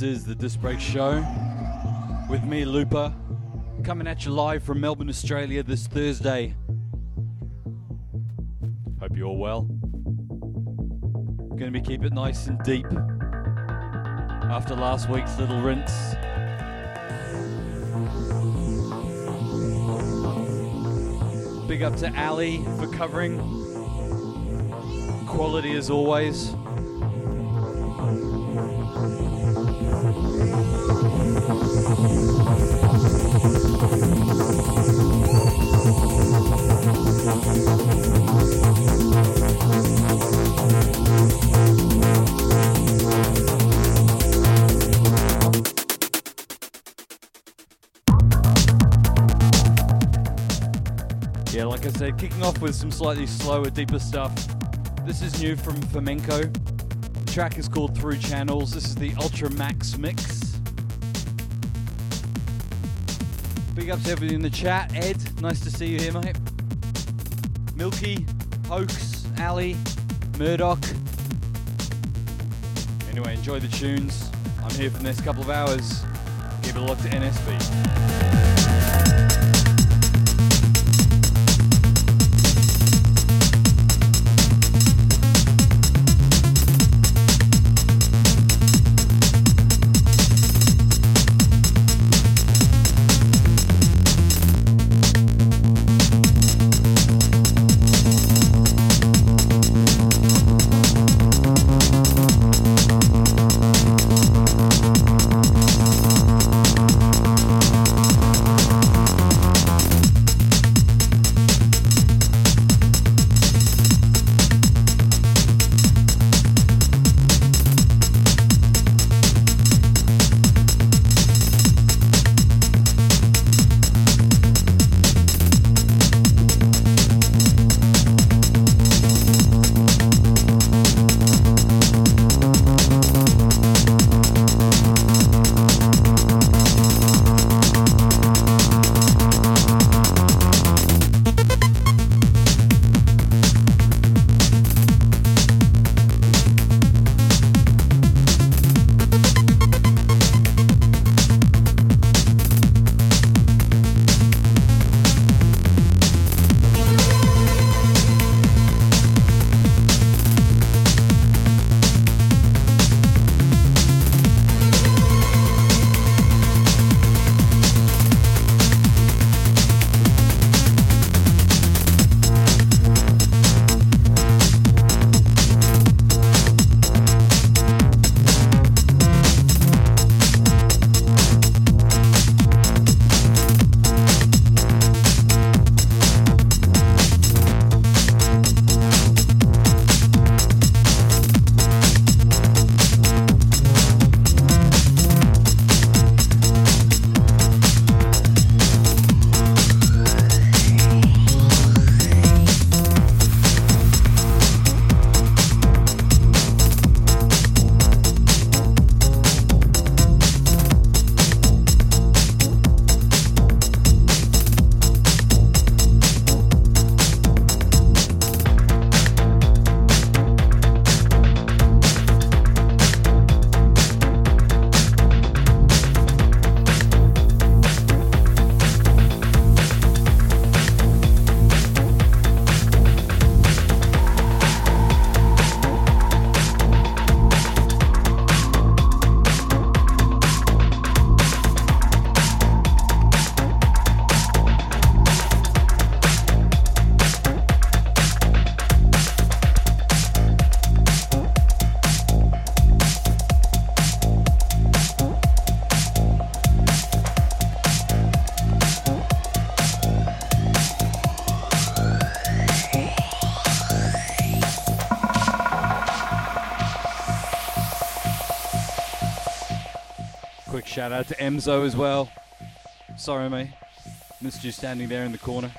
This is the Disc Break Show with me, Looper, coming at you live from Melbourne, Australia this Thursday. Hope you're all well. Gonna be keep it nice and deep after last week's little rinse. Big up to Ali for covering. Quality as always. Kicking off with some slightly slower, deeper stuff. This is new from Flamenco. The track is called Through Channels. This is the Ultra Max Mix. Big up to everybody in the chat. Ed, nice to see you here, mate. Milky, Hoax, Ali, Murdoch. Anyway, enjoy the tunes. I'm here for the next couple of hours. Give it a look to NSB. Emzo as well. Sorry, mate. Missed you standing there in the corner.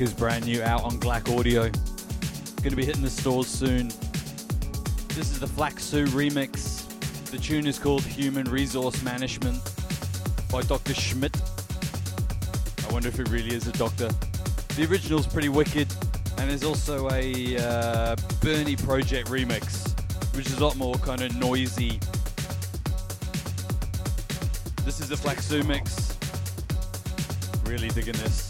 Is brand new out on Glack Audio. Gonna be hitting the stores soon. This is the Flaxu remix. The tune is called Human Resource Management by Dr. Schmidt. I wonder if it really is a doctor. The original's pretty wicked, and there's also a uh, Bernie Project remix, which is a lot more kind of noisy. This is the Flaxu mix. Really digging this.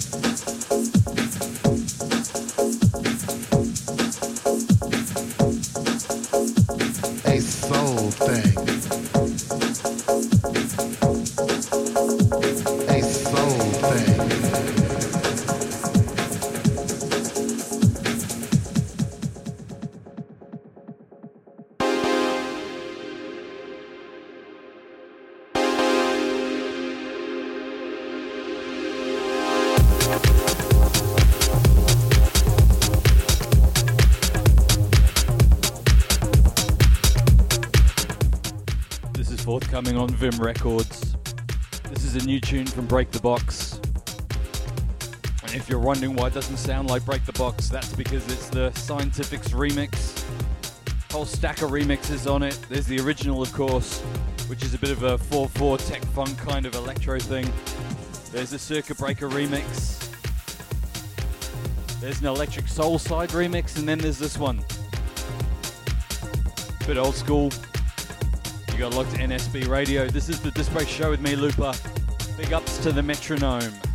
Vim Records. This is a new tune from Break the Box. And if you're wondering why it doesn't sound like Break the Box, that's because it's the Scientifics remix. Whole stack of remixes on it. There's the original, of course, which is a bit of a 4-4 tech funk kind of electro thing. There's a Circuit Breaker remix. There's an Electric Soul Side remix, and then there's this one. Bit old school, got locked to NSB Radio. This is the Display Show with me, Looper. Big ups to the metronome.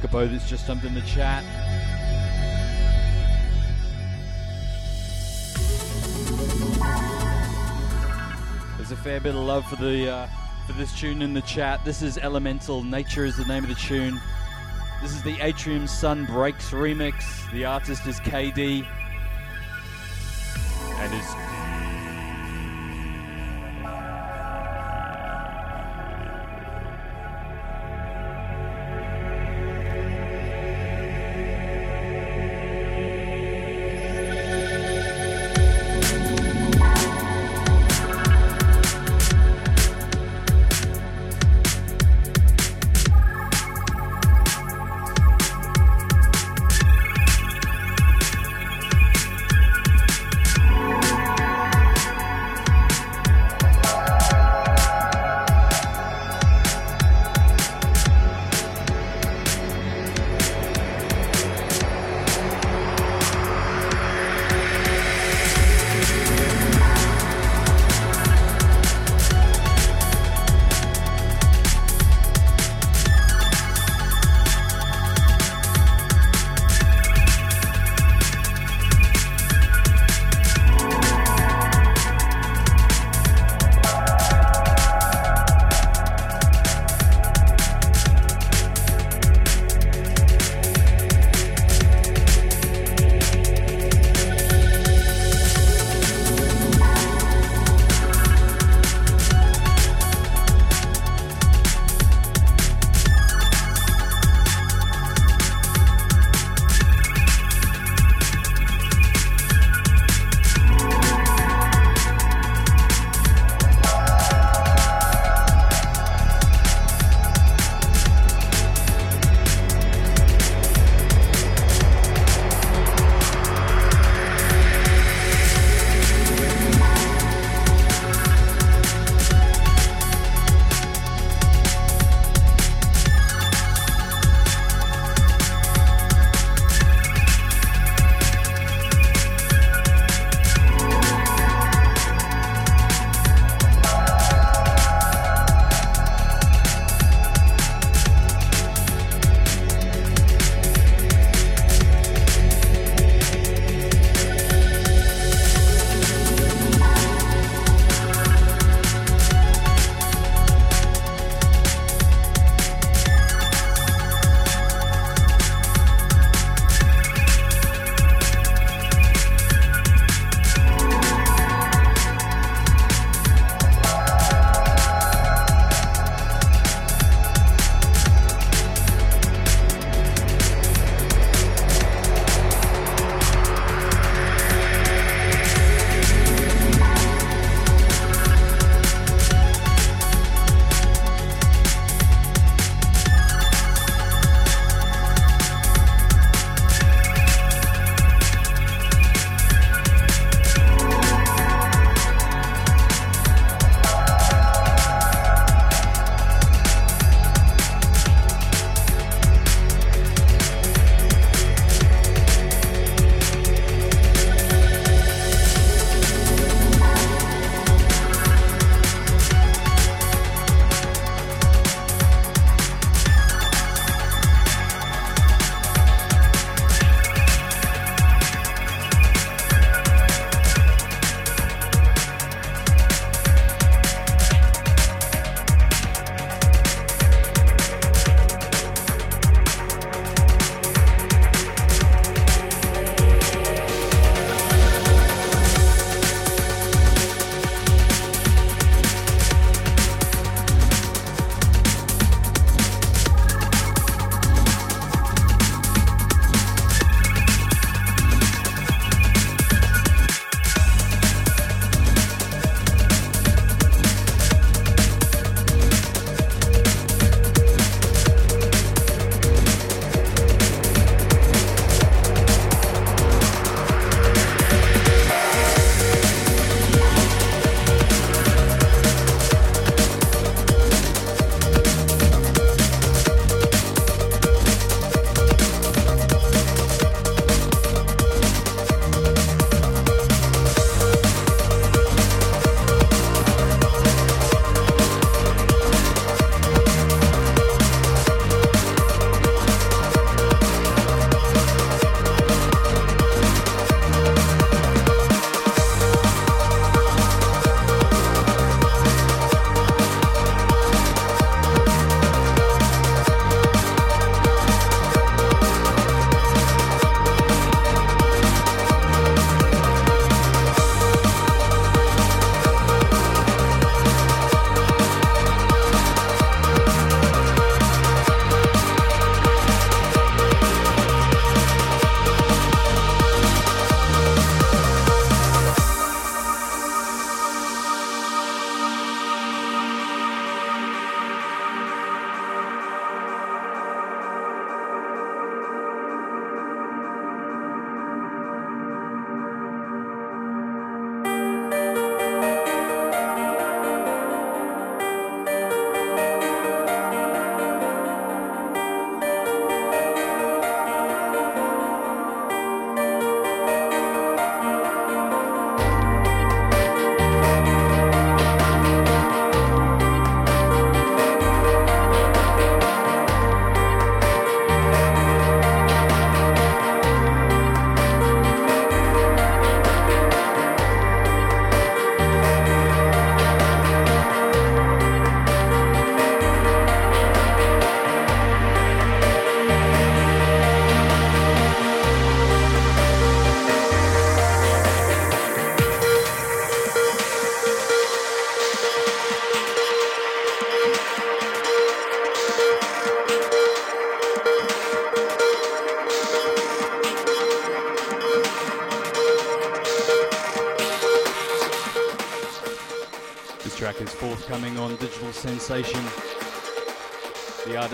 To Kakapo that's just in the chat. There's a fair bit of love for the uh, for this tune in the chat. This is Elemental. Nature is the name of the tune. This is the Atrium Sun Breaks remix. The artist is KD.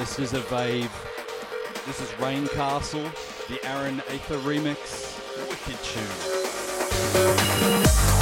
Artist is Avave. This is Rain Castle, the Aaron Aether remix. Wicked tune.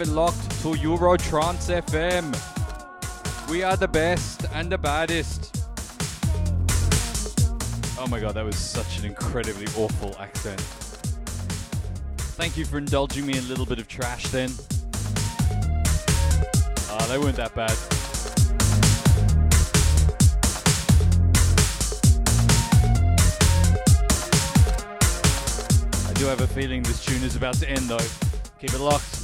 To Eurotrance FM. We are the best and the baddest. Oh my god, that was such an incredibly awful accent. Thank you for indulging me in a little bit of trash then. Ah, they weren't that bad. I do have a feeling this tune is about to end though. Keep it locked.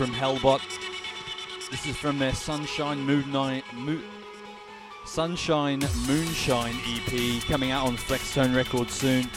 From Hellbot. This is from their Sunshine Mo- Sunshine Moonshine EP coming out on Flextone Records soon.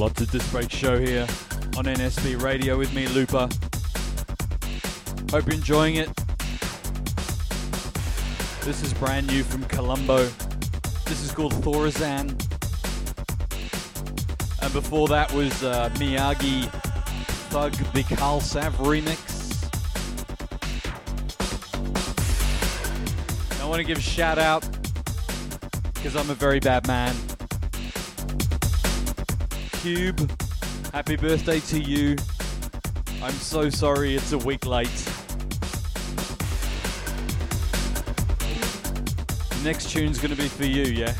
Lot of Disc Break show here on NSB Radio with me, Looper. Hope you're enjoying it. This is brand new from Colombo. This is called Thorazan. And before that was uh, Miyagi Thug the Carl Sav remix. I want to give a shout out because I'm a very bad man. Cube, happy birthday to you. I'm so sorry it's a week late. Next tune's gonna be for you, yeah?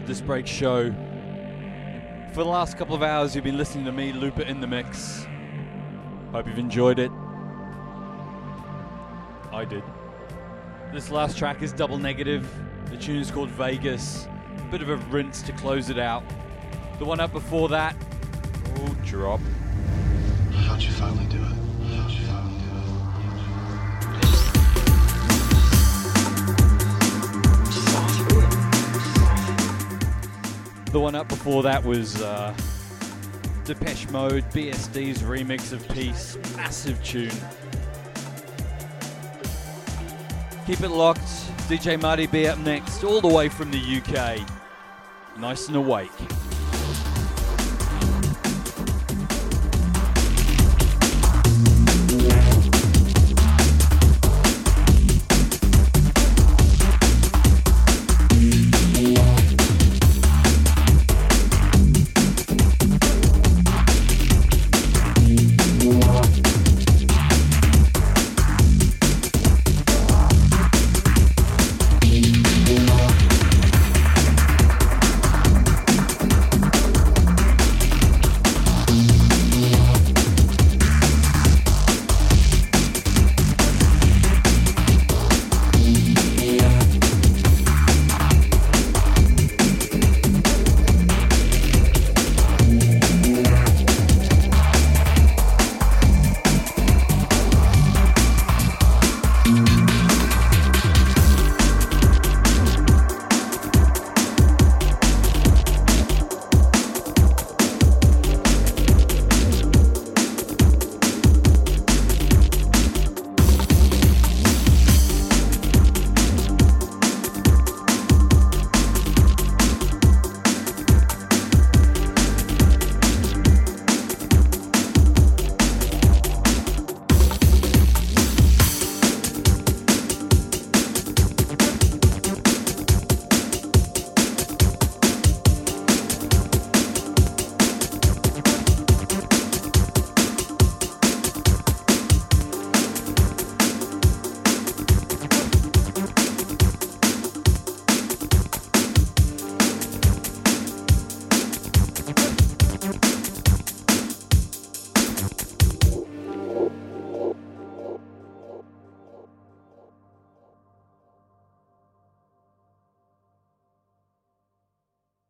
The Disc Break Show. For the last couple of hours, you've been listening to me loop it in the mix. Hope you've enjoyed it. I did. This last track is double negative. The tune is called Vegas. A bit of a rinse to close it out. The one up before that, oh, drop. How'd you finally do it? The one up before that was uh, Depeche Mode, BSD's remix of Peace. Massive tune. Keep it locked. DJ Marty B up next, all the way from the UK. Nice and awake.